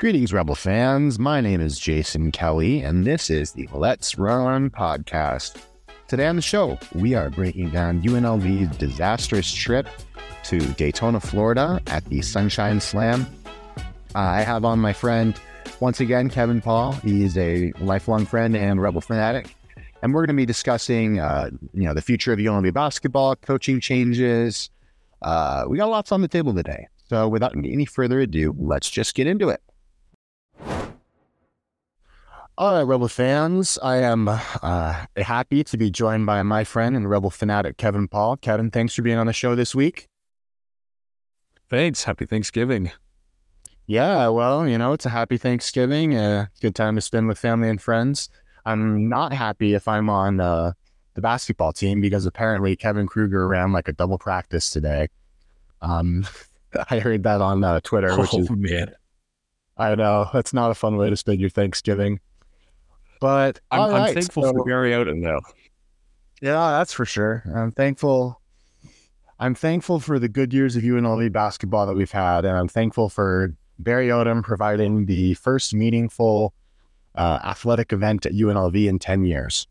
Greetings, Rebel fans. My name is Jason Kelly, and this is the Let's Run podcast. Today on the show, we are breaking down UNLV's disastrous trip to Daytona, Florida at the Sunshine Slam. I have on my friend, once again, Kevin Paul. He's a lifelong friend and Rebel fanatic. And we're going to be discussing, uh, you know, the future of UNLV basketball, coaching changes. Uh, we got lots on the table today. So without any further ado, let's just get into it. All right, Rebel fans, I am uh, happy to be joined by my friend and Rebel fanatic, Kevin Paul. Kevin, thanks for being on the show this week. Thanks. Happy Thanksgiving. Yeah, well, you know, it's a happy Thanksgiving, a good time to spend with family and friends. I'm not happy if I'm on uh, the basketball team because apparently Kevin Kruger ran like a double practice today. Um, I heard that on uh, Twitter, which oh, is man. I know that's not a fun way to spend your Thanksgiving. But I'm, I'm right, thankful so- for Barry Odom though. Yeah, that's for sure. I'm thankful. I'm thankful for the good years of UNLV basketball that we've had, and I'm thankful for Barry Odom providing the first meaningful uh, athletic event at UNLV in ten years,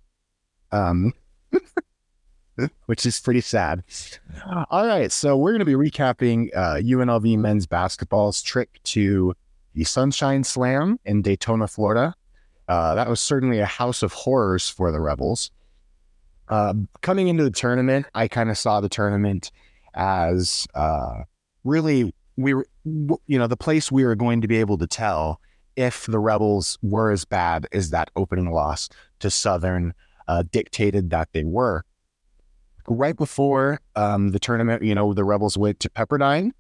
um, which is pretty sad. All right, so we're going to be recapping uh, UNLV men's basketball's trip to the Sunshine Slam in Daytona, Florida. Uh, that was certainly a house of horrors for the Rebels. Uh, coming into the tournament, I kind of saw the tournament as uh, really we were, you know, the place we were going to be able to tell if the Rebels were as bad as that opening loss to Southern uh, dictated that they were. Right before um, the tournament, you know, the Rebels went to Pepperdine,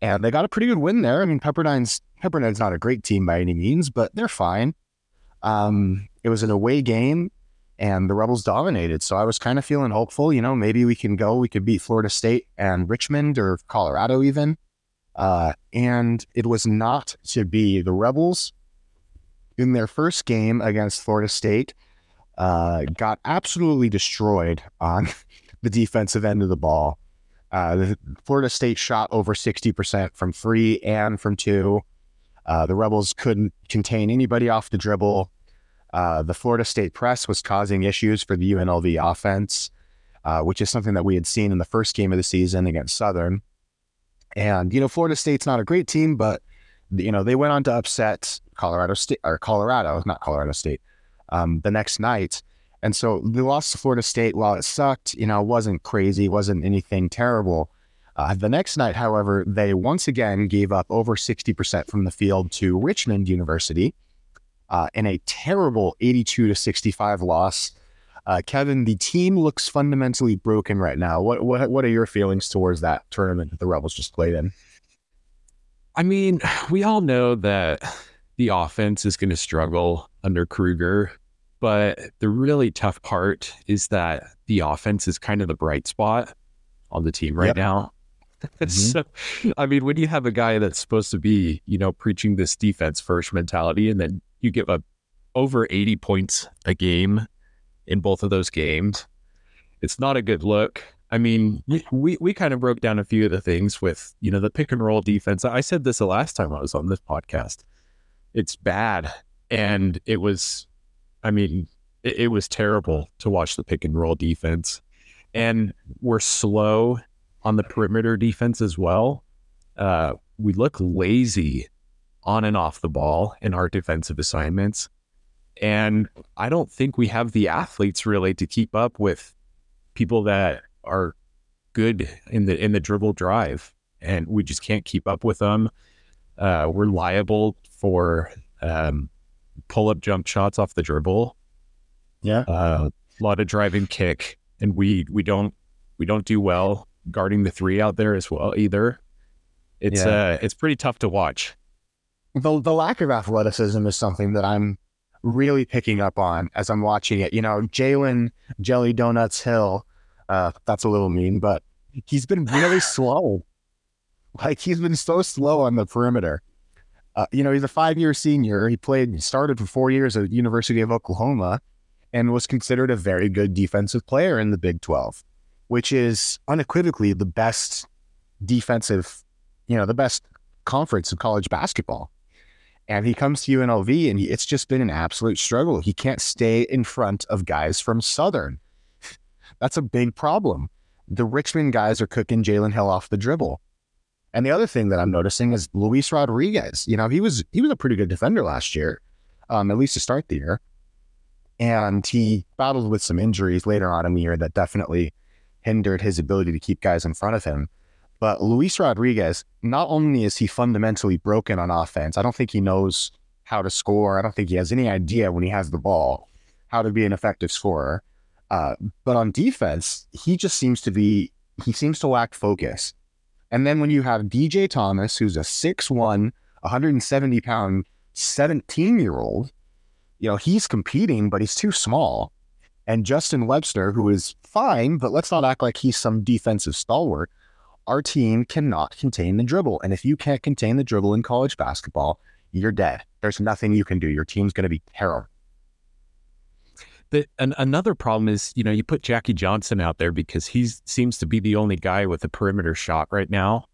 and they got a pretty good win there. I mean, Pepperdine's Pepperdine's not a great team by any means, but they're fine. Um, it was an away game and the Rebels dominated. So I was kind of feeling hopeful, you know, maybe we can go, we could beat Florida State and Richmond or Colorado even. Uh, and it was not to be. The Rebels in their first game against Florida State uh, got absolutely destroyed on the defensive end of the ball. Uh, Florida State shot over 60% from three and from two. Uh, the Rebels couldn't contain anybody off the dribble. Uh, the Florida State press was causing issues for the UNLV offense, uh, which is something that we had seen in the first game of the season against Southern. And you know, Florida State's not a great team, but you know they went on to upset Colorado State or Colorado, not Colorado State, um, the next night. And so the loss to Florida State, while it sucked, you know, wasn't crazy, wasn't anything terrible. Uh, the next night, however, they once again gave up over 60% from the field to Richmond University uh, in a terrible 82 to 65 loss. Uh, Kevin, the team looks fundamentally broken right now. What, what what are your feelings towards that tournament that the Rebels just played in? I mean, we all know that the offense is going to struggle under Kruger, but the really tough part is that the offense is kind of the bright spot on the team right Yep. now. Mhm. so, I mean, when you have a guy that's supposed to be, you know, preaching this defense first mentality, and then you give up over 80 points a game in both of those games, it's not a good look. I mean, we- we, we kind of broke down a few of the things with, you know, the pick and roll defense. I said this the last time I was on this podcast. It's bad. And it was, I mean, it, it was terrible to watch the pick and roll defense. And we're slow on the perimeter defense as well. Uh, we look lazy on and off the ball in our defensive assignments. And I don't think we have the athletes really to keep up with people that are good in the in the dribble drive, and we just can't keep up with them. Uh, we're liable for um, pull up jump shots off the dribble, Yeah. uh, a lot of driving kick, and we we don't we don't do well guarding the three out there as well either. It's Yeah. uh it's pretty tough to watch. the the lack of athleticism is something that I'm really picking up on as I'm watching it. You know, Jalen Jelly Donuts Hill, uh, that's a little mean, but he's been really slow. Like he's been so slow on the perimeter. Uh, you know, he's a five year senior. He played, started for four years at University of Oklahoma, and was considered a very good defensive player in the Big Twelve, which is unequivocally the best defensive, you know, the best conference of college basketball. And he comes to UNLV and he, it's just been an absolute struggle. He can't stay in front of guys from Southern. That's a big problem. The Richmond guys are cooking Jalen Hill off the dribble. And the other thing that I'm noticing is Luis Rodriguez. You know, he was he was a pretty good defender last year, um, at least to start the year. And he battled with some injuries later on in the year that definitely hindered his ability to keep guys in front of him. But Luis Rodriguez, not only is he fundamentally broken on offense, I don't think he knows how to score. I don't think he has any idea when he has the ball how to be an effective scorer. Uh, but on defense, he just seems to be, he seems to lack focus. And then when you have DJ Thomas, who's a 6'1, 170 pound, 17 year old, you know, he's competing, but he's too small. And Justin Webster, who is fine, but let's not act like he's some defensive stalwart. Our team cannot contain the dribble. And if you can't contain the dribble in college basketball, you're dead. There's nothing you can do. Your team's going to be terrible. The, and another problem is, you know, you put Jackie Johnson out there because he seems to be the only guy with a perimeter shot right now,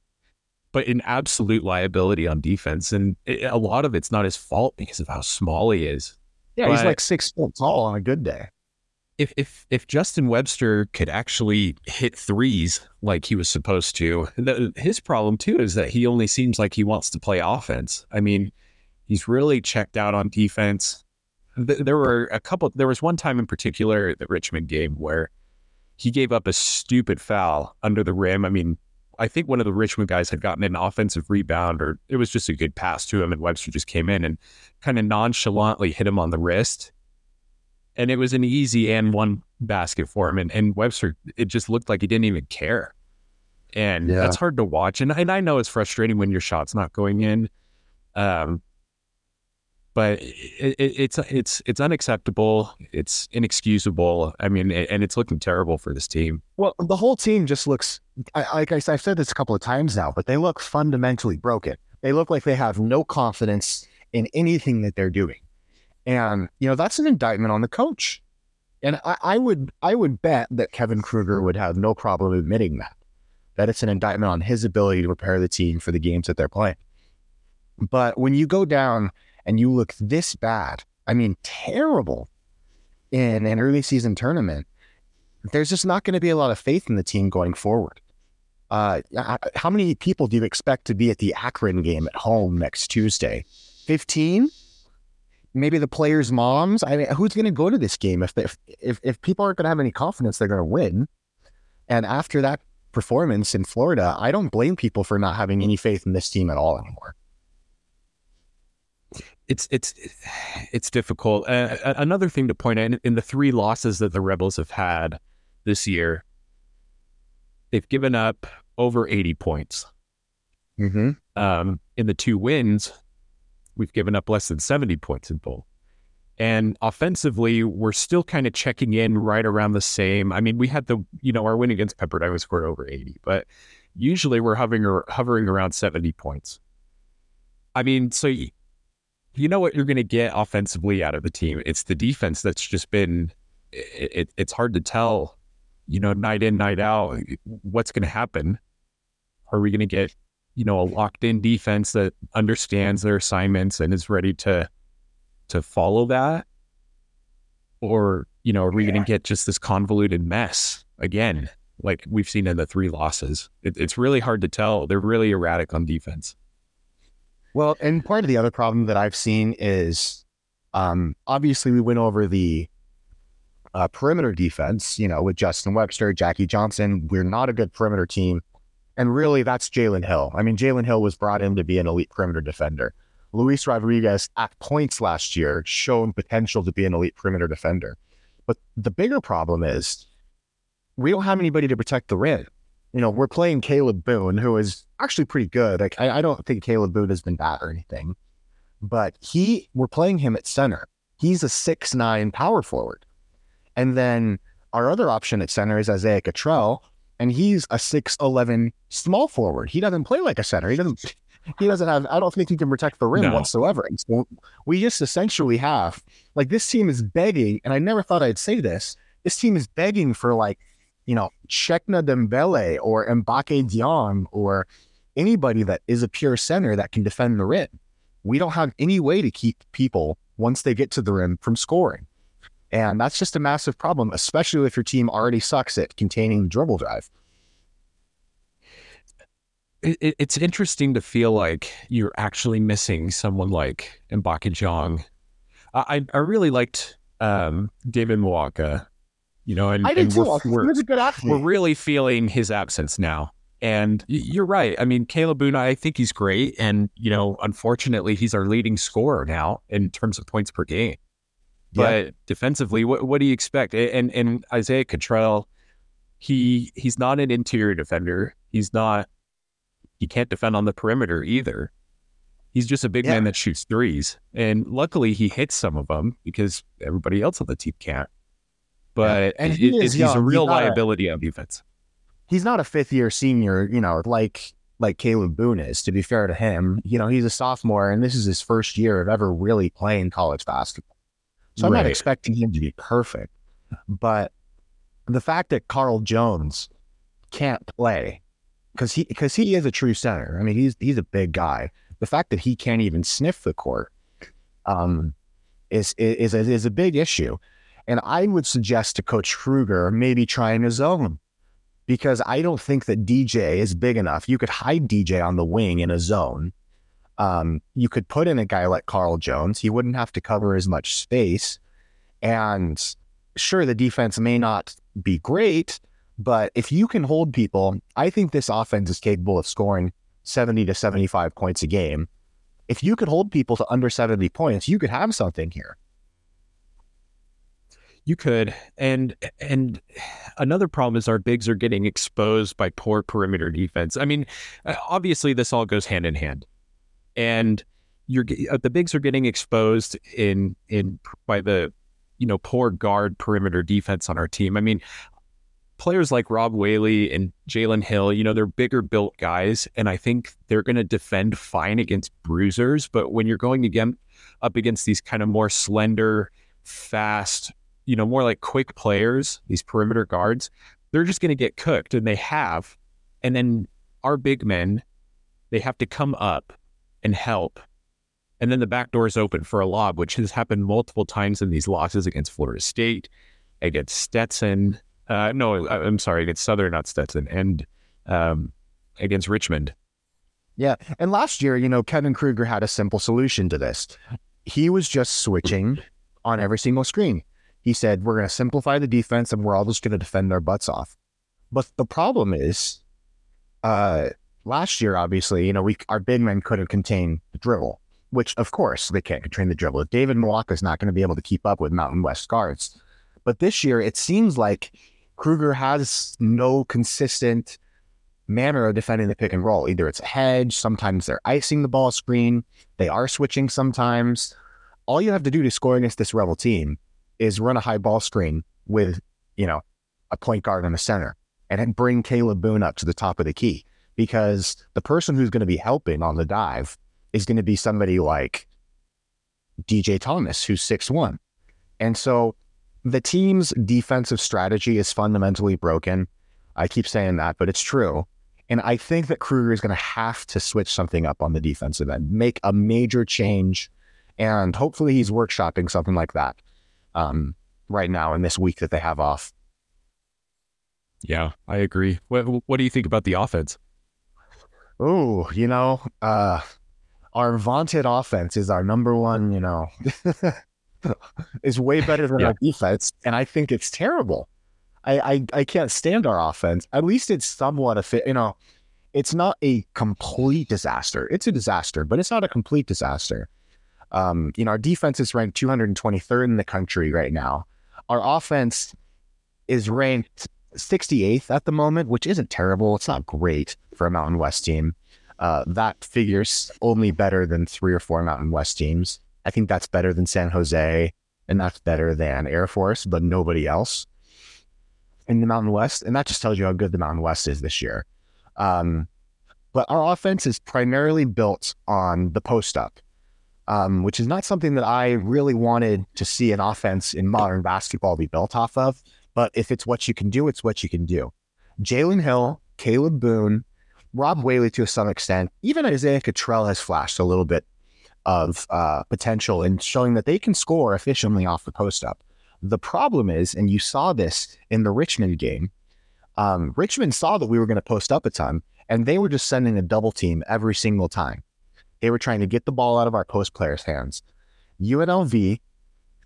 but an absolute liability on defense. And it, a lot of it's not his fault because of how small he is. Yeah, but he's like six foot tall on a good day. If if if Justin Webster could actually hit threes like he was supposed to, the, his problem too is that he only seems like he wants to play offense. I mean, he's really checked out on defense there were a couple. There was one time in particular the Richmond game where he gave up a stupid foul under the rim. I mean, I think one of the Richmond guys had gotten an offensive rebound, or it was just a good pass to him, and Webster just came in and kind of nonchalantly hit him on the wrist. And it was an easy and one basket for him. And, and Webster, it just looked like he didn't even care. And yeah. that's hard to watch. And, and I know it's frustrating when your shot's not going in. Um, but it, it, it's it's it's unacceptable. It's inexcusable. I mean, and it's looking terrible for this team. Well, the whole team just looks I, like I, I've said this a couple of times now, but they look fundamentally broken. They look like they have no confidence in anything that they're doing, and you know that's an indictment on the coach. And I, I would I would bet that Kevin Kruger would have no problem admitting that that it's an indictment on his ability to prepare the team for the games that they're playing. But when you go down and you look this bad, I mean, terrible in an early season tournament, there's just not going to be a lot of faith in the team going forward. Uh, how many people do you expect to be at the Akron game at home next Tuesday? 15? Maybe the players' moms. I mean, who's going to go to this game if, if if if people aren't going to have any confidence they're going to win? And after that performance in Florida, I don't blame people for not having any faith in this team at all anymore it's it's it's difficult. Uh, another thing to point out in the three losses that the Rebels have had this year, they've given up over eighty points. Mm-hmm. Um, in the two wins, we've given up less than seventy points in both. And offensively, we're still kind of checking in right around the same. I mean, we had the you know our win against Pepperdine was scored over eighty, but usually we're hovering hovering around seventy points. I mean, so you know what you're going to get offensively out of the team. It's the defense that's just been. It, it, it's hard to tell, you know, night in night out, what's going to happen. Are we going to get, you know, a locked in defense that understands their assignments and is ready to to follow that, or you know, are we yeah. going to get just this convoluted mess again, like we've seen in the three losses? It, it's really hard to tell. They're really erratic on defense. Well, and part of the other problem that I've seen is um, obviously we went over the uh, perimeter defense, you know, with Justin Webster, Jackie Johnson. We're not a good perimeter team. And really, that's Jalen Hill. I mean, Jalen Hill was brought in to be an elite perimeter defender. Luis Rodriguez, at points last year, shown potential to be an elite perimeter defender. But the bigger problem is we don't have anybody to protect the rim you know, we're playing Kalib Boone, who is actually pretty good. Like, I, I don't think Kalib Boone has been bad or anything, but he, we're playing him at center. He's a six nine power forward. And then our other option at center is Isaiah Cottrell, and he's a six eleven small forward. He doesn't play like a center. He doesn't. He doesn't have. I don't think he can protect the rim no. whatsoever. And so we just essentially have like this team is begging, and I never thought I'd say this. This team is begging for like you know, Cheikhna Dembele or Mbacke Diong or anybody that is a pure center that can defend the rim. we don't have any way to keep people once they get to the rim from scoring. And that's just a massive problem, especially if your team already sucks at containing the dribble drive. It, it's interesting to feel like you're actually missing someone like Mbacke Diong. I, I really liked um, David Muoka, you know, and, I did and too. we're, He we're, was a good athlete. we're really feeling his absence now. And you're right. I mean, Kalib Boone, I think he's great. And, you know, unfortunately, he's our leading scorer now in terms of points per game. But defensively, what, what do you expect? And and Isaiah Cottrell, he he's not an interior defender. He's not he can't defend on the perimeter either. He's just a big Yeah. man that shoots threes. And luckily he hits some of them because everybody else on the team can't. But And he it- is he's a He's real a- liability on defense. he's not a fifth year senior, you know, like like Kalib Boone is, to be fair to him. You know, he's a sophomore and this is his first year of ever really playing college basketball. So I'm not expecting him to be perfect. But the fact that Karl Jones can't play because he because he is a true center. I mean, he's he's a big guy. The fact that he can't even sniff the court um, is is is, is a big issue. And I would suggest to Coach Kruger maybe trying a zone because I don't think that DJ is big enough. You could hide DJ on the wing in a zone. Um, you could put in a guy like Karl Jones. He wouldn't have to cover as much space. And sure, the defense may not be great, but if you can hold people, I think this offense is capable of scoring 70 to 75 points a game. If you could hold people to under 70 points, you could have something here. You could, and and another problem is our bigs are getting exposed by poor perimeter defense. I mean, obviously this all goes hand in hand, and you're uh, the bigs are getting exposed in in by the you know poor guard perimeter defense on our team. I mean, players like Rob Whaley and Jalen Hill, you know, they're bigger built guys, and I think they're going to defend fine against bruisers. But when you're going again up against these kind of more slender, fast you know, more like quick players, these perimeter guards, they're just going to get cooked, and they have. And then our big men, they have to come up and help. And then the back door is open for a lob, which has happened multiple times in these losses against Florida State, against Stetson. Uh, no, I'm sorry, against Southern, not Stetson, and um, against Richmond. Yeah. And last year, you know, Kevin Kruger had a simple solution to this. He was just switching on every single screen. He said, We're going to simplify the defense and we're all just going to defend our butts off. But the problem is, uh, last year, obviously, you know, we our big men couldn't contain the dribble, which of course they can't contain the dribble. David Muoka is not going to be able to keep up with Mountain West guards. But this year, it seems like Kruger has no consistent manner of defending the pick and roll. Either it's a hedge, sometimes they're icing the ball screen, they are switching sometimes. All you have to do to score against this rebel team is run a high ball screen with, you know, a point guard in the center and bring Kalib Boone up to the top of the key because the person who's going to be helping on the dive is going to be somebody like DJ Thomas, who's six one. And so the team's defensive strategy is fundamentally broken. I keep saying that, but it's true. And I think that Kruger is going to have to switch something up on the defensive end, make a major change. And hopefully he's workshopping something like that um, right now in this week that they have off. Yeah, I agree. What What do you think about the offense? Oh, you know, uh, our vaunted offense is our number one, you know, is way better than Yeah. our defense. And I think it's terrible. I, I, I can't stand our offense. At least it's somewhat a fit, you know, it's not a complete disaster. It's a disaster, but it's not a complete disaster. Um, you know, our defense is ranked 223rd in the country right now. Our offense is ranked 68th at the moment, which isn't terrible. It's not great for a Mountain West team. Uh, that figures only better than three or four Mountain West teams. I think that's better than San Jose, and that's better than Air Force, but nobody else in the Mountain West. And that just tells you how good the Mountain West is this year. Um, but our offense is primarily built on the post up, um, which is not something that I really wanted to see an offense in modern basketball be built off of. But if it's what you can do, it's what you can do. Jalen Hill, Kalib Boone, Rob Whaley to some extent, even Isaiah Cottrell has flashed a little bit of uh, potential and showing that they can score efficiently off the post up. The problem is, and you saw this in the Richmond game, um, Richmond saw that we were going to post up a ton, and they were just sending a double team every single time. They were trying to get the ball out of our post players' hands. UNLV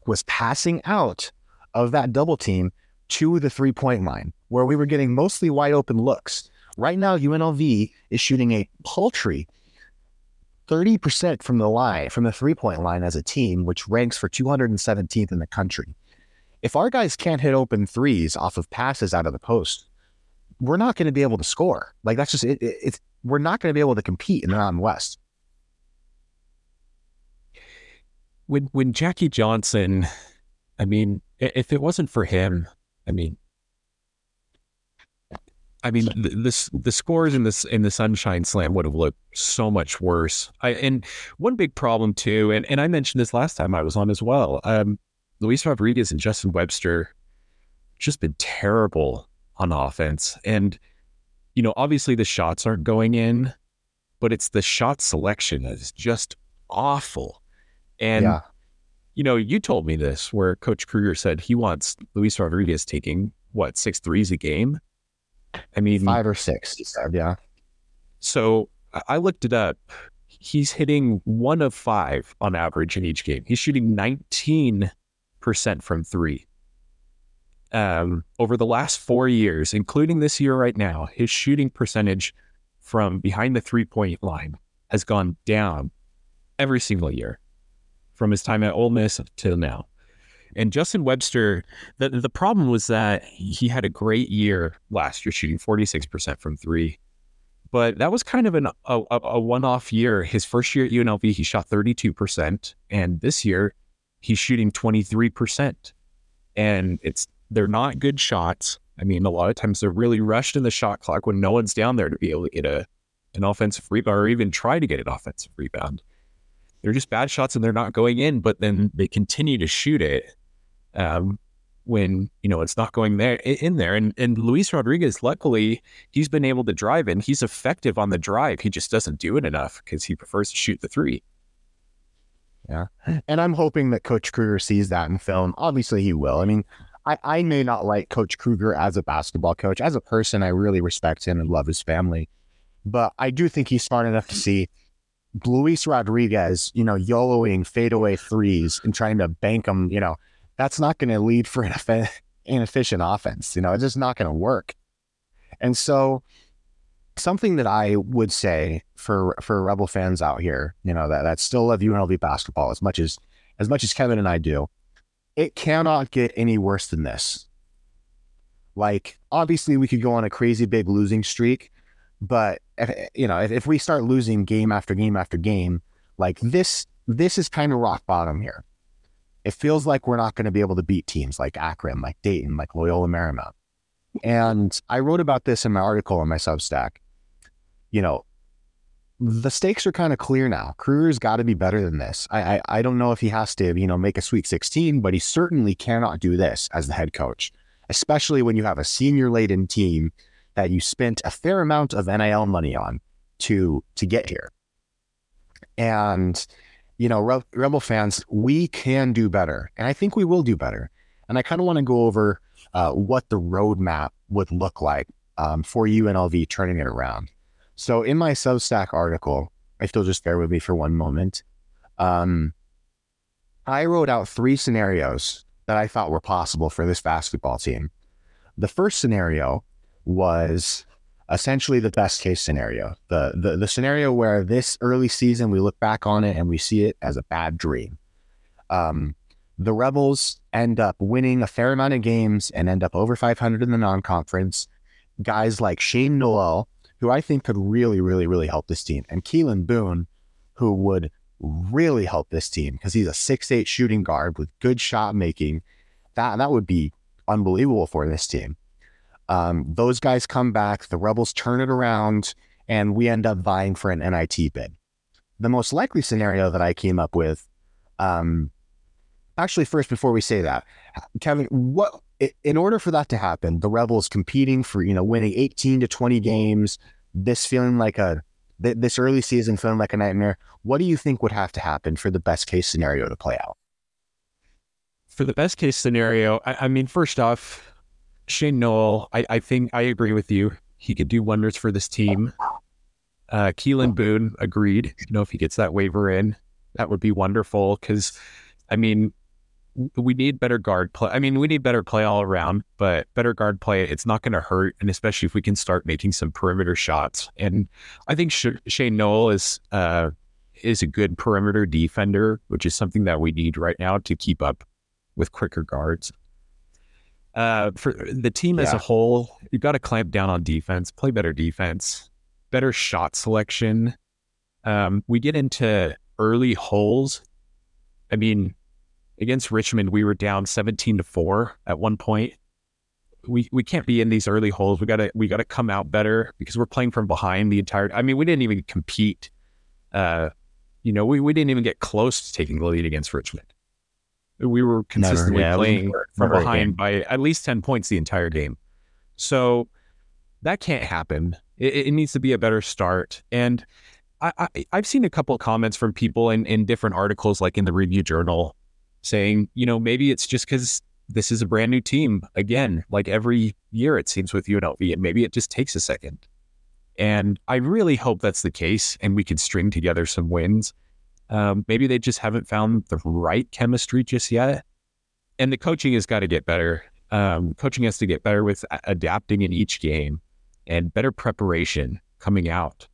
was passing out of that double team to the three point line, where we were getting mostly wide open looks. Right now, UNLV is shooting a paltry 30% from the line, from the three point line as a team, which ranks for 217th in the country. If our guys can't hit open threes off of passes out of the post, we're not going to be able to score. Like that's just it, it, it's we're not going to be able to compete in the Mountain West. When when Jackie Johnson, I mean, if it wasn't for him, I mean, I mean, the, the, the scores in this in the Sunshine Slam would have looked so much worse. I and one big problem too, and, and I mentioned this last time I was on as well. Um, Luis Rodriguez and Justin Webster just been terrible on offense, and you know, obviously the shots aren't going in, but it's the shot selection that is just awful. And yeah. You know, you told me this where Coach Kruger said he wants Luis Rodriguez taking what six threes a game I mean, five or six, he said, yeah. So I looked it up. He's hitting one of five on average in each game. He's shooting 19% from three. Um, over the last four years, including this year right now, his shooting percentage from behind the three point line has gone down every single year from his time at Ole Miss till now. And Justin Webster, the the problem was that he had a great year last year, shooting 46% from three. But that was kind of an, a, a one off year. His first year at UNLV, he shot 32%. And this year, he's shooting 23%. And it's they're not good shots. I mean, a lot of times they're really rushed in the shot clock when no one's down there to be able to get a an offensive rebound or even try to get an offensive rebound. They're just bad shots and they're not going in, but then they continue to shoot it um, when you know it's not going there in there. And and Luis Rodriguez, luckily, he's been able to drive and he's effective on the drive. He just doesn't do it enough because he prefers to shoot the three. Yeah, and I'm hoping that Coach Kruger sees that in film. Obviously, he will. I mean, I, I may not like Coach Kruger as a basketball coach. As a person, I really respect him and love his family. But I do think he's smart enough to see Luis Rodriguez, you know, YOLOing fadeaway threes and trying to bank them, you know, that's not going to lead for an inefficient offense. You know, it's just not going to work. And so, something that I would say for for Rebel fans out here, you know, that that still love UNLV basketball as much as as much as Kevin and I do, it cannot get any worse than this. Like, obviously, we could go on a crazy big losing streak, but if, you know, if, if we start losing game after game after game, like this, this is kind of rock bottom here it feels like we're not going to be able to beat teams like Akron, like Dayton, like Loyola Marymount. And I wrote about this in my article on my Substack. You know, the stakes are kind of clear now. Kruger's got to be better than this. I, I, I don't know if he has to you know make a Sweet 16, but he certainly cannot do this as the head coach, especially when you have a senior laden team that you spent a fair amount of NIL money on to to get here. And you know, Re- Rebel fans, we can do better. And I think we will do better. And I kind of want to go over uh, what the roadmap would look like um, for UNLV turning it around. So in my Substack article, if you'll just bear with me for one moment, um, I wrote out three scenarios that I thought were possible for this basketball team. The first scenario was essentially the best case scenario. The, the the scenario where this early season we look back on it and we see it as a bad dream. Um, the Rebels end up winning a fair amount of games and end up over 500 in the non-conference. Guys like Shane Nowell, who I think could really, really, really help this team, and Keylan Boone, who would really help this team because he's a six-eight shooting guard with good shot making. That that would be unbelievable for this team. Um, those guys come back, the Rebels turn it around, and we end up vying for an NIT bid. The most likely scenario that I came up with, um, actually, first before we say that, Kevin, what in order for that to happen, the Rebels competing for you know winning 18 to 20 games, this feeling like a this early season feeling like a nightmare. What do you think would have to happen for the best case scenario to play out? For the best case scenario, I, I mean, first off, Shane Nowell, I, I think I agree with you. He could do wonders for this team. Uh, Keylan Boone agreed. You know, if he gets that waiver in, that would be wonderful. Because, I mean, we need better guard play. I mean, we need better play all around, but better guard play, it's not going to hurt. And especially if we can start making some perimeter shots. And I think Sh- Shane Nowell is, uh, is a good perimeter defender, which is something that we need right now to keep up with quicker guards. Uh, for the team as a whole, you've got to clamp down on defense, play better defense, better shot selection. Um, we get into early holes. I mean, against Richmond, we were down 17 to 4 at one point. We we can't be in these early holes. We gotta we gotta come out better because we're playing from behind the entire I mean, we didn't even compete. Uh, you know, we, we didn't even get close to taking the lead against Richmond. We were consistently yeah, playing never- from never behind by at least 10 points the entire game. So that can't happen. It, it needs to be a better start. And I, I, I've seen a couple of comments from people in, in different articles, like in the Review Journal, saying, you know, maybe it's just because this is a brand new team. Again, like every year it seems with UNLV, and maybe it just takes a second. And I really hope that's the case and we can string together some wins. Um, maybe they just haven't found the right chemistry just yet. And the coaching has got to get better. Um, coaching has to get better with adapting in each game and better preparation coming out.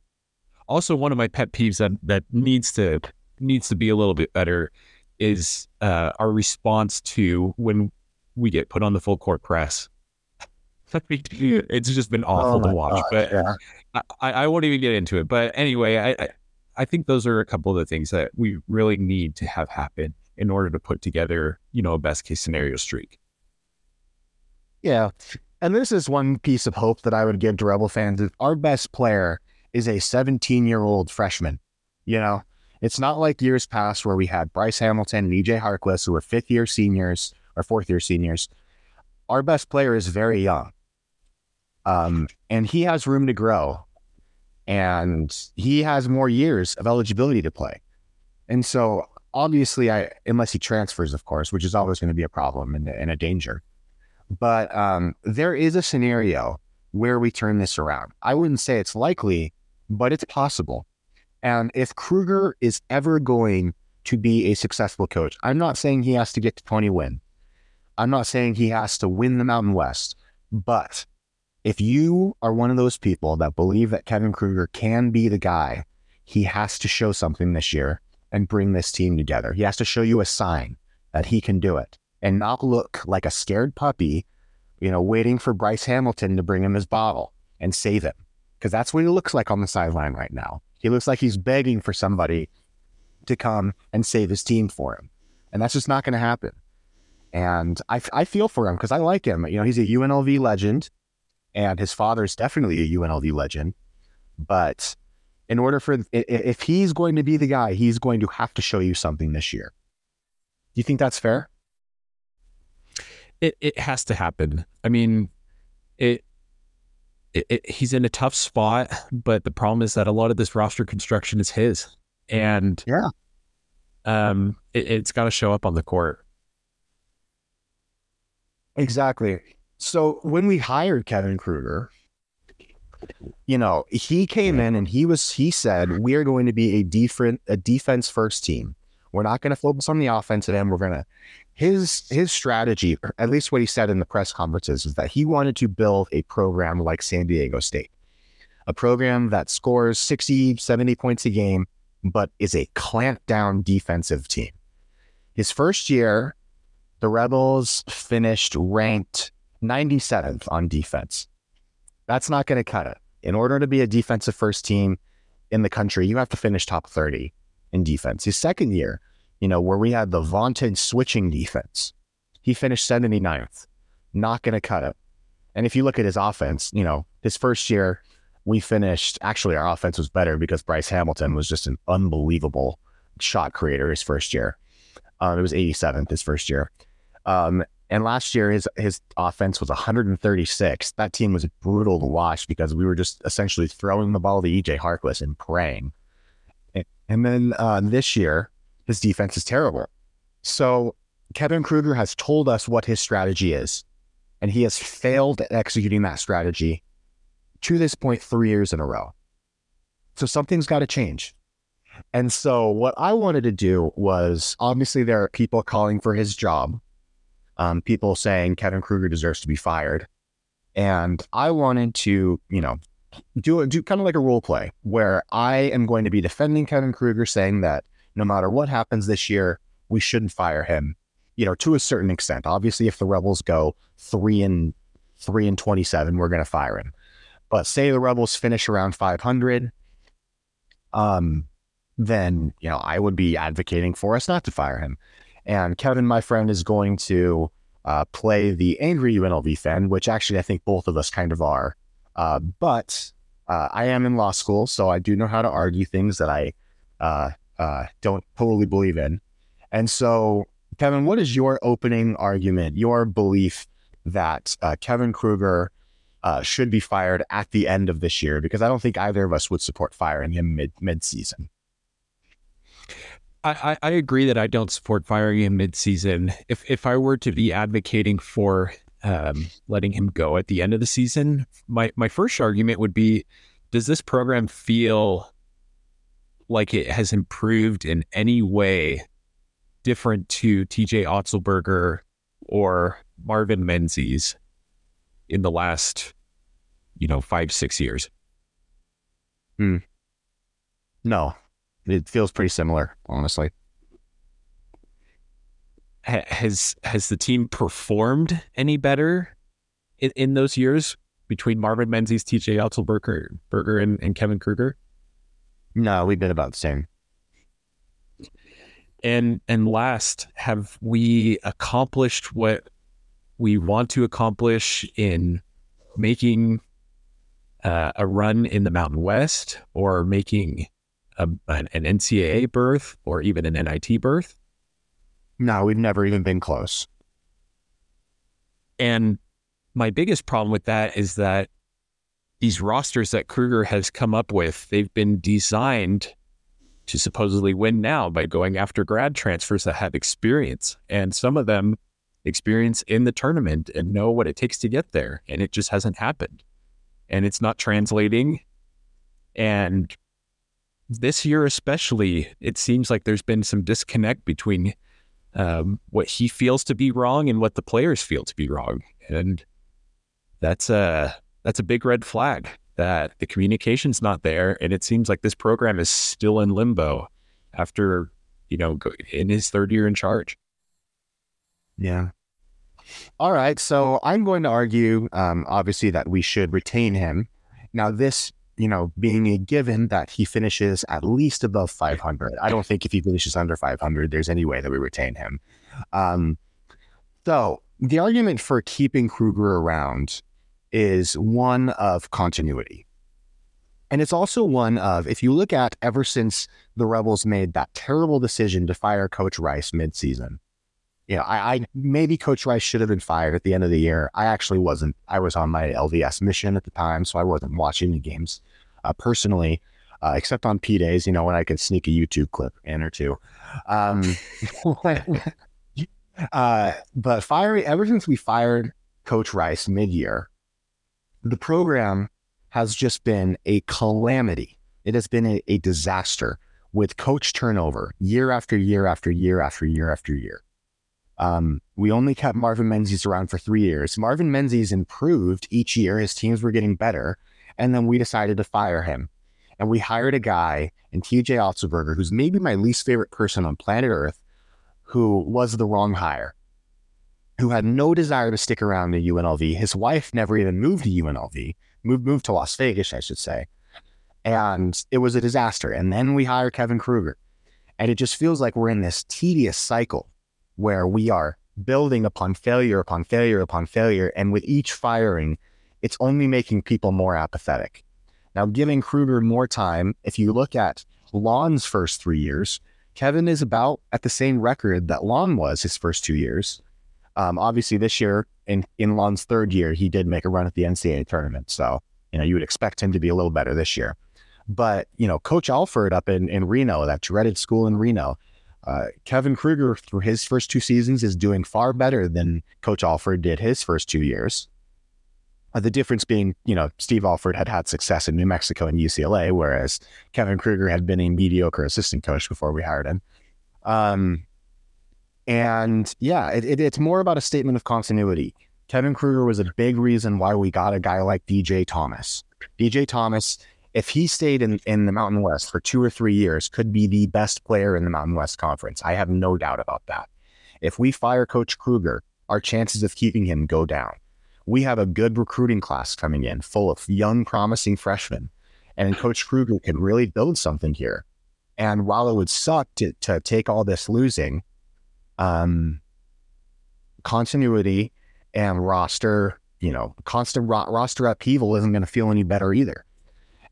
Also, one of my pet peeves that, that needs to needs to be a little bit better is uh, our response to when we get put on the full court press. it's just been awful Oh to watch, but yeah. I, I I won't even get into it. But anyway, I, I think those are a couple of the things that we really need to have happen in order to put together, you know, a best case scenario streak. Yeah. And this is one piece of hope that I would give to Rebel fans. Is our best player is a 17 year old freshman. You know, it's not like years past where we had Bryce Hamilton and EJ Harkless, who were fifth year seniors or fourth year seniors. Our best player is very young. Um, and he has room to grow. And he has more years of eligibility to play. And so obviously I unless he transfers, of course, which is always going to be a problem and, and a danger. But um, there is a scenario where we turn this around. I wouldn't say it's likely, but it's possible. And if Kruger is ever going to be a successful coach, I'm not saying he has to get to 20 win. I'm not saying he has to win the Mountain West. But if you are one of those people that believe that Kevin Kruger can be the guy, he has to show something this year and bring this team together. He has to show you a sign that he can do it and not look like a scared puppy, you know, waiting for Bryce Hamilton to bring him his bottle and save him. Because that's what he looks like on the sideline right now. He looks like he's begging for somebody to come and save his team for him. And that's just not going to happen. And I, I feel for him because I like him. You know, he's a UNLV legend and his father's definitely a UNLV legend. But in order for, if he's going to be the guy, he's going to have to show you something this year. Do you think that's fair? It it has to happen. I mean, it, it, it he's in a tough spot, but the problem is that a lot of this roster construction is his, and Yeah. um, it, it's got to show up on the court. Exactly. So when we hired Kevin Kruger, you know, he came in and he was he said we are going to be a different a defense first team. We're not going to focus on the offensive end. We're going to his his strategy, or at least what he said in the press conferences, is that he wanted to build a program like San Diego State, a program that scores 60, 70 points a game, but is a clamp down defensive team. His first year, the Rebels finished ranked 97th on defense. That's not going to cut it. In order to be a defensive first team in the country, you have to finish top 30 in defense. His second year, you know, where we had the vaunted switching defense, he finished 79th. Not going to cut it. And if you look at his offense, you know, his first year, we finished, actually, our offense was better because Bryce Hamilton was just an unbelievable shot creator his first year. Um, it was 87th his first year. Um, And last year, his his offense was 136. That team was brutal to watch because we were just essentially throwing the ball to EJ Harkless and praying. And then uh, this year, his defense is terrible. So Kevin Kruger has told us what his strategy is, and he has failed at executing that strategy to this point three years in a row. So something's got to change. And so what I wanted to do was obviously there are people calling for his job um, people saying Kevin Kruger deserves to be fired. And I wanted to, you know, do a, do kind of like a role play where I am going to be defending Kevin Kruger, saying that no matter what happens this year, we shouldn't fire him. You know, to a certain extent. Obviously, if the Rebels go three and three and twenty seven, we're going to fire him. But say the Rebels finish around five hundred, um, then you know I would be advocating for us not to fire him. And Kevin, my friend, is going to uh, play the angry UNLV fan, which actually I think both of us kind of are. Uh, but uh, I am in law school, so I do know how to argue things that I uh, uh, don't totally believe in. And so, Kevin, what is your opening argument, your belief that uh, Kevin Kruger should be fired at the end of this year? Because I don't think either of us would support firing him mid mid season. I, I agree that I don't support firing him midseason. If if I were to be advocating for um, letting him go at the end of the season, my my first argument would be: Does this program feel like it has improved in any way different to TJ Otzelberger or Marvin Menzies in the last, you know, five six years? Hmm. No, it feels pretty similar, honestly. Has has the team performed any better in, in those years between Marvin Menzies, TJ Otzelberger, Berger, and, and Kevin Kruger? No, we've been about the same. And and last, have we accomplished what we want to accomplish in making uh, a run in the Mountain West or making a, an, an NCAA berth or even an NIT berth? No, we've never even been close. And my biggest problem with that is that these rosters that Kruger has come up with, they've been designed to supposedly win now by going after grad transfers that have experience. And some of them experience in the tournament and know what it takes to get there. And it just hasn't happened. And it's not translating. And this year especially, it seems like there's been some disconnect between um, what he feels to be wrong and what the players feel to be wrong, and that's a that's a big red flag that the communication's not there, and it seems like this program is still in limbo after you know in his third year in charge. Yeah. All right. So I'm going to argue, um, obviously, that we should retain him. Now, this you know, being a given that he finishes at least above 500. I don't think if he finishes under 500, there's any way that we retain him. Um, so the argument for keeping Kruger around is one of continuity. And it's also one of, if you look at ever since the Rebels made that terrible decision to fire Coach Rice midseason, you know, I, I, maybe Coach Rice should have been fired at the end of the year. I actually wasn't. I was on my LDS mission at the time, so I wasn't watching the games uh, personally, uh, except on P days. You know, when I could sneak a YouTube clip in or two. Um, uh, but firing ever since we fired Coach Rice mid year, the program has just been a calamity. It has been a, a disaster with coach turnover year after year after year after year after year. Um, we only kept Marvin Menzies around for three years. Marvin Menzies improved each year. His teams were getting better. And then we decided to fire him. And we hired a guy in TJ Otzelberger, who's maybe my least favorite person on planet Earth, who was the wrong hire, who had no desire to stick around in UNLV. His wife never even moved to UNLV, moved, moved to Las Vegas, I should say. And it was a disaster. And then we hire Kevin Kruger. And it just feels like we're in this tedious cycle where we are building upon failure upon failure upon failure. And with each firing, it's only making people more apathetic. Now, giving Kruger more time, if you look at Lon's first three years, Kevin is about at the same record that Lon was his first two years. Um, obviously, this year in in Lon's third year, he did make a run at the NCAA tournament, so you know you would expect him to be a little better this year. But you know, Coach Alford up in in Reno, that dreaded school in Reno, uh, Kevin Kruger through his first two seasons is doing far better than Coach Alford did his first two years. Uh, the difference being, you know, Steve Alford had had success in New Mexico and UCLA, whereas Kevin Kruger had been a mediocre assistant coach before we hired him. Um, and yeah, it, it, it's more about a statement of continuity. Kevin Kruger was a big reason why we got a guy like DJ Thomas. DJ Thomas, if he stayed in, in the Mountain West for two or three years, could be the best player in the Mountain West Conference. I have no doubt about that. If we fire Coach Kruger, our chances of keeping him go down. We have a good recruiting class coming in full of young, promising freshmen. And Coach Kruger can really build something here. And while it would suck to, to take all this losing, um, continuity and roster, you know, constant ro- roster upheaval isn't going to feel any better either.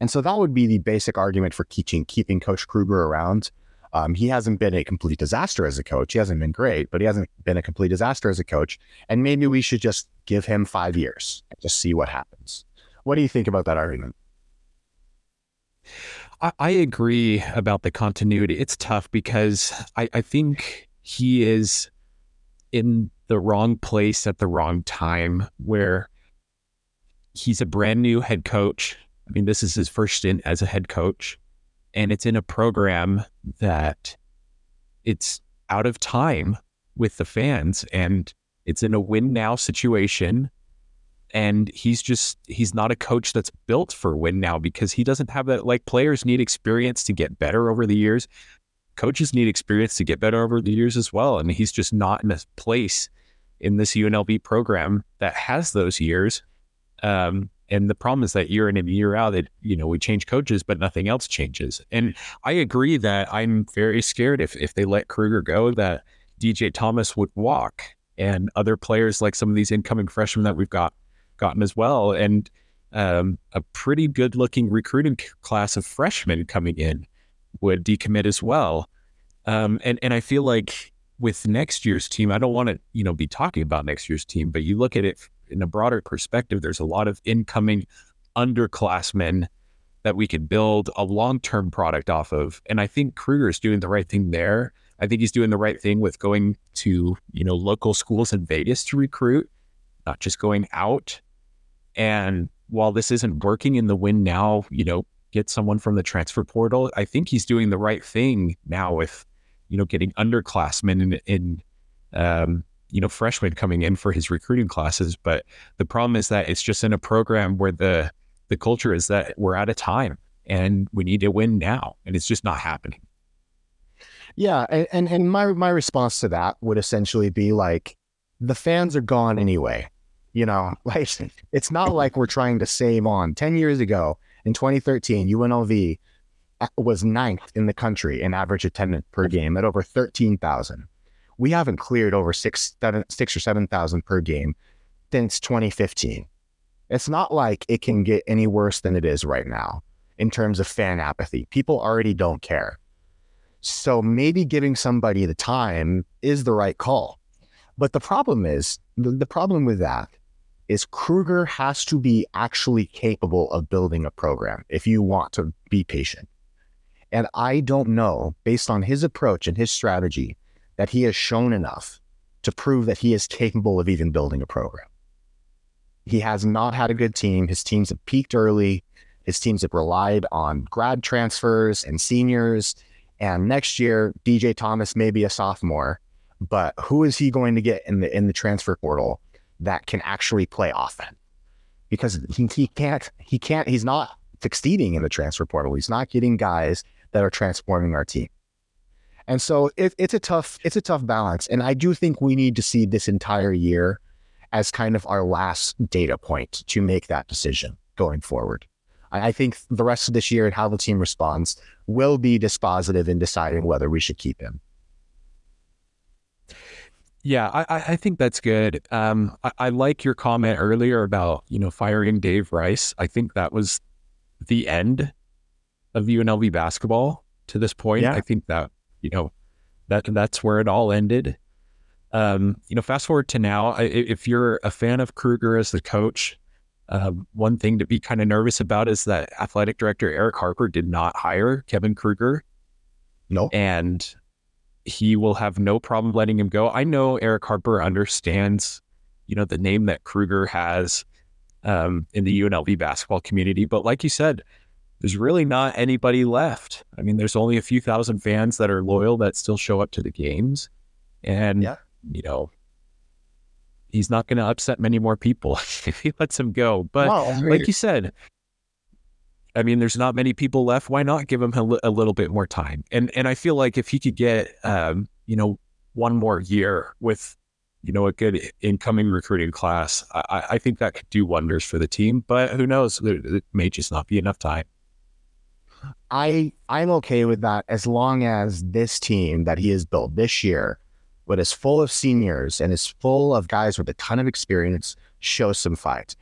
And so that would be the basic argument for keeping keeping Coach Kruger around. Um, he hasn't been a complete disaster as a coach. He hasn't been great, but he hasn't been a complete disaster as a coach. And maybe we should just give him five years and just see what happens. What do you think about that argument? I, I agree about the continuity. It's tough because I, I think he is in the wrong place at the wrong time where he's a brand new head coach. I mean, this is his first stint as a head coach, and it's in a program that it's out of time with the fans and it's in a win now situation. And he's just, he's not a coach that's built for win now because he doesn't have that. Like players need experience to get better over the years coaches need experience to get better over the years as well. And he's just not in a place in this UNLV program that has those years. Um, and the problem is that year in and year out, that you know we change coaches, but nothing else changes. And I agree that I'm very scared if if they let Kruger go, that DJ Thomas would walk, and other players like some of these incoming freshmen that we've got gotten as well, and um, a pretty good looking recruiting class of freshmen coming in would decommit as well. Um, and and I feel like with next year's team, I don't want to you know be talking about next year's team, but you look at it in a broader perspective. There's a lot of incoming underclassmen that we could build a long term product off of, and I think Kruger is doing the right thing there. I think he's doing the right thing with going to you know local schools in Vegas to recruit, not just going out. And while this isn't working in the win now, you know, get someone from the transfer portal. I think he's doing the right thing now with you know, getting underclassmen and, and um, you know, freshmen coming in for his recruiting classes. But the problem is that it's just in a program where the the culture is that we're out of time and we need to win now, and it's just not happening. Yeah, and and my my response to that would essentially be like, the fans are gone anyway. You know, like it's not like we're trying to save on. Ten years ago, in 2013, UNLV was ninth in the country in average attendance per game at over 13,000. We haven't cleared over six, seven, six or 7,000 per game since 2015. It's not like it can get any worse than it is right now in terms of fan apathy. People already don't care. So maybe giving somebody the time is the right call. But the problem is, the, the problem with that is Kruger has to be actually capable of building a program if you want to be patient. And I don't know, based on his approach and his strategy, that he has shown enough to prove that he is capable of even building a program. He has not had a good team. His teams have peaked early. His teams have relied on grad transfers and seniors. And next year, DJ Thomas may be a sophomore, but who is he going to get in the in the transfer portal that can actually play offense? Because he, he can't he can't he's not succeeding in the transfer portal. He's not getting guys that are transforming our team. And so it, it's a tough it's a tough balance, and I do think we need to see this entire year as kind of our last data point to make that decision going forward. I, I think the rest of this year and how the team responds will be dispositive in deciding whether we should keep him. Yeah, I, I think that's good. Um, I, I, like your comment earlier about you know firing Dave Rice. I think that was the end of UNLV basketball to this point. Yeah. I think that you know that that's where it all ended. Um, you know, fast forward to now, if you're a fan of Kruger as the coach, uh, one thing to be kind of nervous about is that athletic director Erick Harper did not hire Kevin Kruger. No. And he will have no problem letting him go. I know Erick Harper understands, you know, the name that Kruger has um, in the UNLV basketball community. But like you said, there's really not anybody left. I mean, there's only a few thousand fans that are loyal that still show up to the games. And, yeah. you know, he's not going to upset many more people if he lets him go. But well, I mean, like you said, I mean, there's not many people left. Why not give him a, li- a little bit more time? And and I feel like if he could get, um, you know, one more year with, you know, a good incoming recruiting class, I, I think that could do wonders for the team. But who knows? It may just not be enough time. I I'm okay with that as long as this team that he has built this year but is full of seniors and is full of guys with a ton of experience, shows some fight.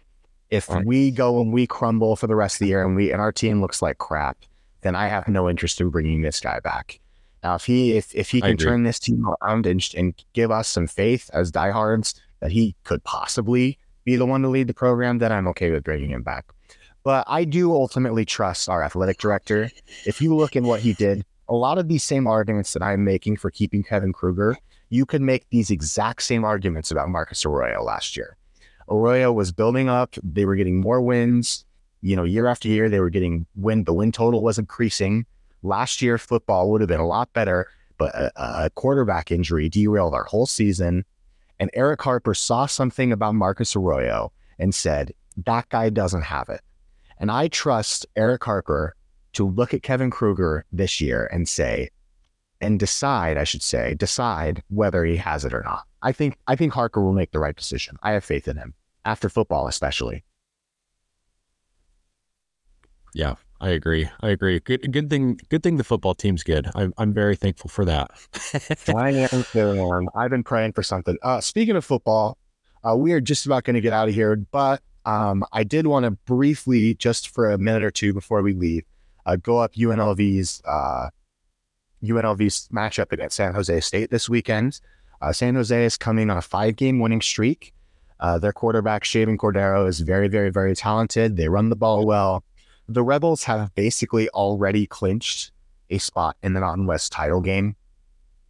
If right. we go and we crumble for the rest of the year and we and our team looks like crap, then I have no interest in bringing this guy back. Now, if he if if he can turn this team around and, and give us some faith as diehards that he could possibly be the one to lead the program, then I'm okay with bringing him back. But I do ultimately trust our athletic director. If you look in what he did, a lot of these same arguments that I'm making for keeping Kevin Kruger you could make these exact same arguments about Marcus Arroyo last year. Arroyo was building up, they were getting more wins. You know, year after year, they were getting win, the win total was increasing. Last year, football would have been a lot better, but a, a quarterback injury derailed our whole season. And Erick Harper saw something about Marcus Arroyo and said, that guy doesn't have it. And I trust Erick Harper to look at Kevin Kruger this year and say, and decide, I should say, decide whether he has it or not. I think I think Harper will make the right decision. I have faith in him after football, especially. Yeah, I agree. I agree. Good, good thing. Good thing the football team's good. I'm, I'm very thankful for that. I am too. I've been praying for something. Uh, speaking of football, uh, we are just about going to get out of here, but um, I did want to briefly, just for a minute or two before we leave, uh, go up UNLV's uh, UNLV's matchup against San Jose State this weekend. Uh, San Jose is coming on a five game winning streak. Uh, their quarterback, Chevan Cordeiro is very, very, very talented. They run the ball well. The Rebels have basically already clinched a spot in the Mountain West title game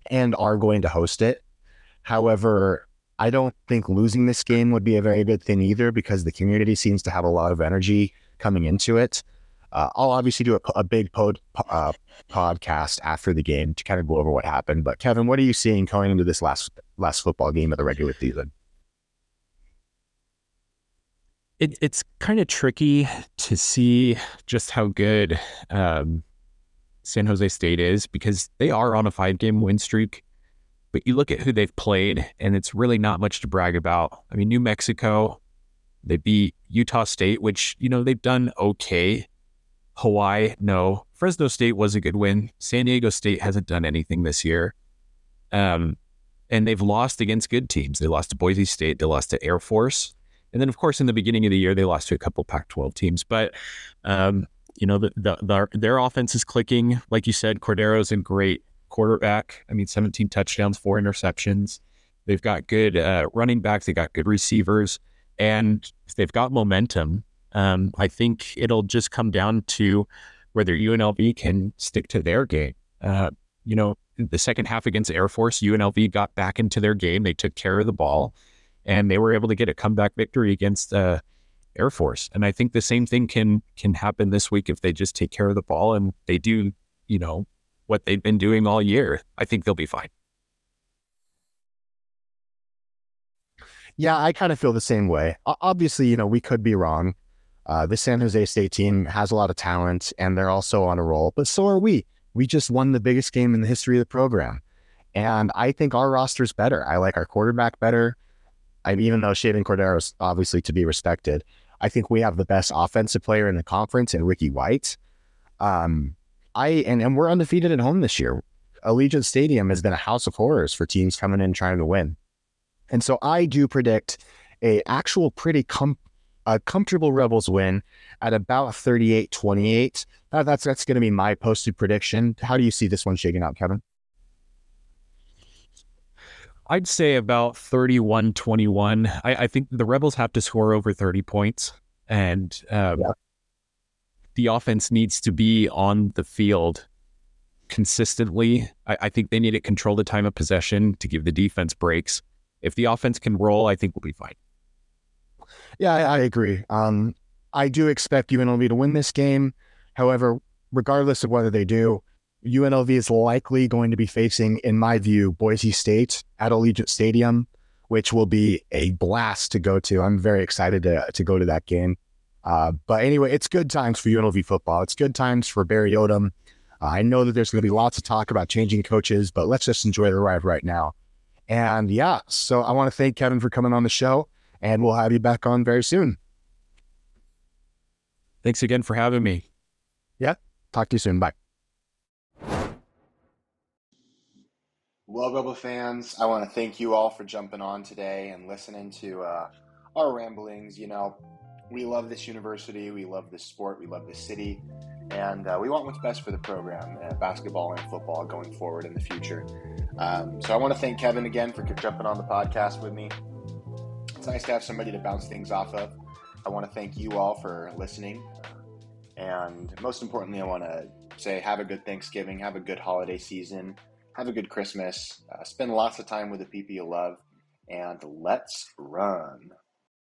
and are going to host it. However, I don't think losing this game would be a very good thing either because the community seems to have a lot of energy coming into it. Uh, I'll obviously do a, a big pod, uh, podcast after the game to kind of go over what happened. But Kevin, what are you seeing going into this last last football game of the regular season? It, it's kind of tricky to see just how good um, San Jose State is because they are on a five game win streak. But you look at who they've played, and it's really not much to brag about. I mean, New Mexico, they beat Utah State, which, you know, they've done okay Hawaii, no. Fresno State was a good win. San Diego State hasn't done anything this year. Um, and they've lost against good teams. They lost to Boise State, they lost to Air Force. And then, of course, in the beginning of the year, they lost to a couple Pac 12 teams. But, um, you know, the, the, the, their offense is clicking. Like you said, Cordeiro's a great quarterback. I mean, 17 touchdowns, four interceptions. They've got good uh, running backs, they got good receivers, and they've got momentum. Um, I think it'll just come down to whether UNLV can stick to their game. Uh, you know, the second half against Air Force, UNLV got back into their game. They took care of the ball, and they were able to get a comeback victory against uh, Air Force. And I think the same thing can can happen this week if they just take care of the ball and they do, you know, what they've been doing all year. I think they'll be fine. Yeah, I kind of feel the same way. Obviously, you know, we could be wrong. Uh, the San Jose State team has a lot of talent and they're also on a roll, but so are we. We just won the biggest game in the history of the program. And I think our roster's better. I like our quarterback better. I, even though Chevan Cordeiro is obviously to be respected, I think we have the best offensive player in the conference in Ricky White. Um, I and, and we're undefeated at home this year. Allegiant Stadium has been a house of horrors for teams coming in trying to win. And so I do predict a actual pretty com- a comfortable Rebels win at about 38 28. Uh, that's that's going to be my posted prediction. How do you see this one shaking out, Kevin? I'd say about 31 21. I, I, think the Rebels have to score over 30 points, and um, yeah. The offense needs to be on the field consistently. I, I, think they need to control the time of possession to give the defense breaks. If the offense can roll, I think we'll be fine. Yeah, I, I agree. Um, I do expect UNLV to win this game. However, regardless of whether they do, UNLV is likely going to be facing, in my view, Boise State at Allegiant Stadium, which will be a blast to go to. I'm very excited to, to go to that game. Uh, but anyway, it's good times for UNLV football. It's good times for Barry Odom. Uh, I know that there's going to be lots of talk about changing coaches, but let's just enjoy the ride right now. And yeah, so I want to thank Kevin for coming on the show, and we'll have you back on very soon. Thanks again for having me. Yeah. Talk to you soon. Bye. Well, Rebel fans, I want to thank you all for jumping on today and listening to uh, our ramblings. You know, we love this university, we love this sport, we love this city, and uh, we want what's best for the program, uh, basketball and football, going forward in the future. Um, so I want to thank Kevin again for jumping on the podcast with me. It's nice to have somebody to bounce things off of. I want to thank you all for listening. And most importantly, I want to say have a good Thanksgiving, have a good holiday season have a good Christmas. Uh, spend lots of time with the people you love, and let's run.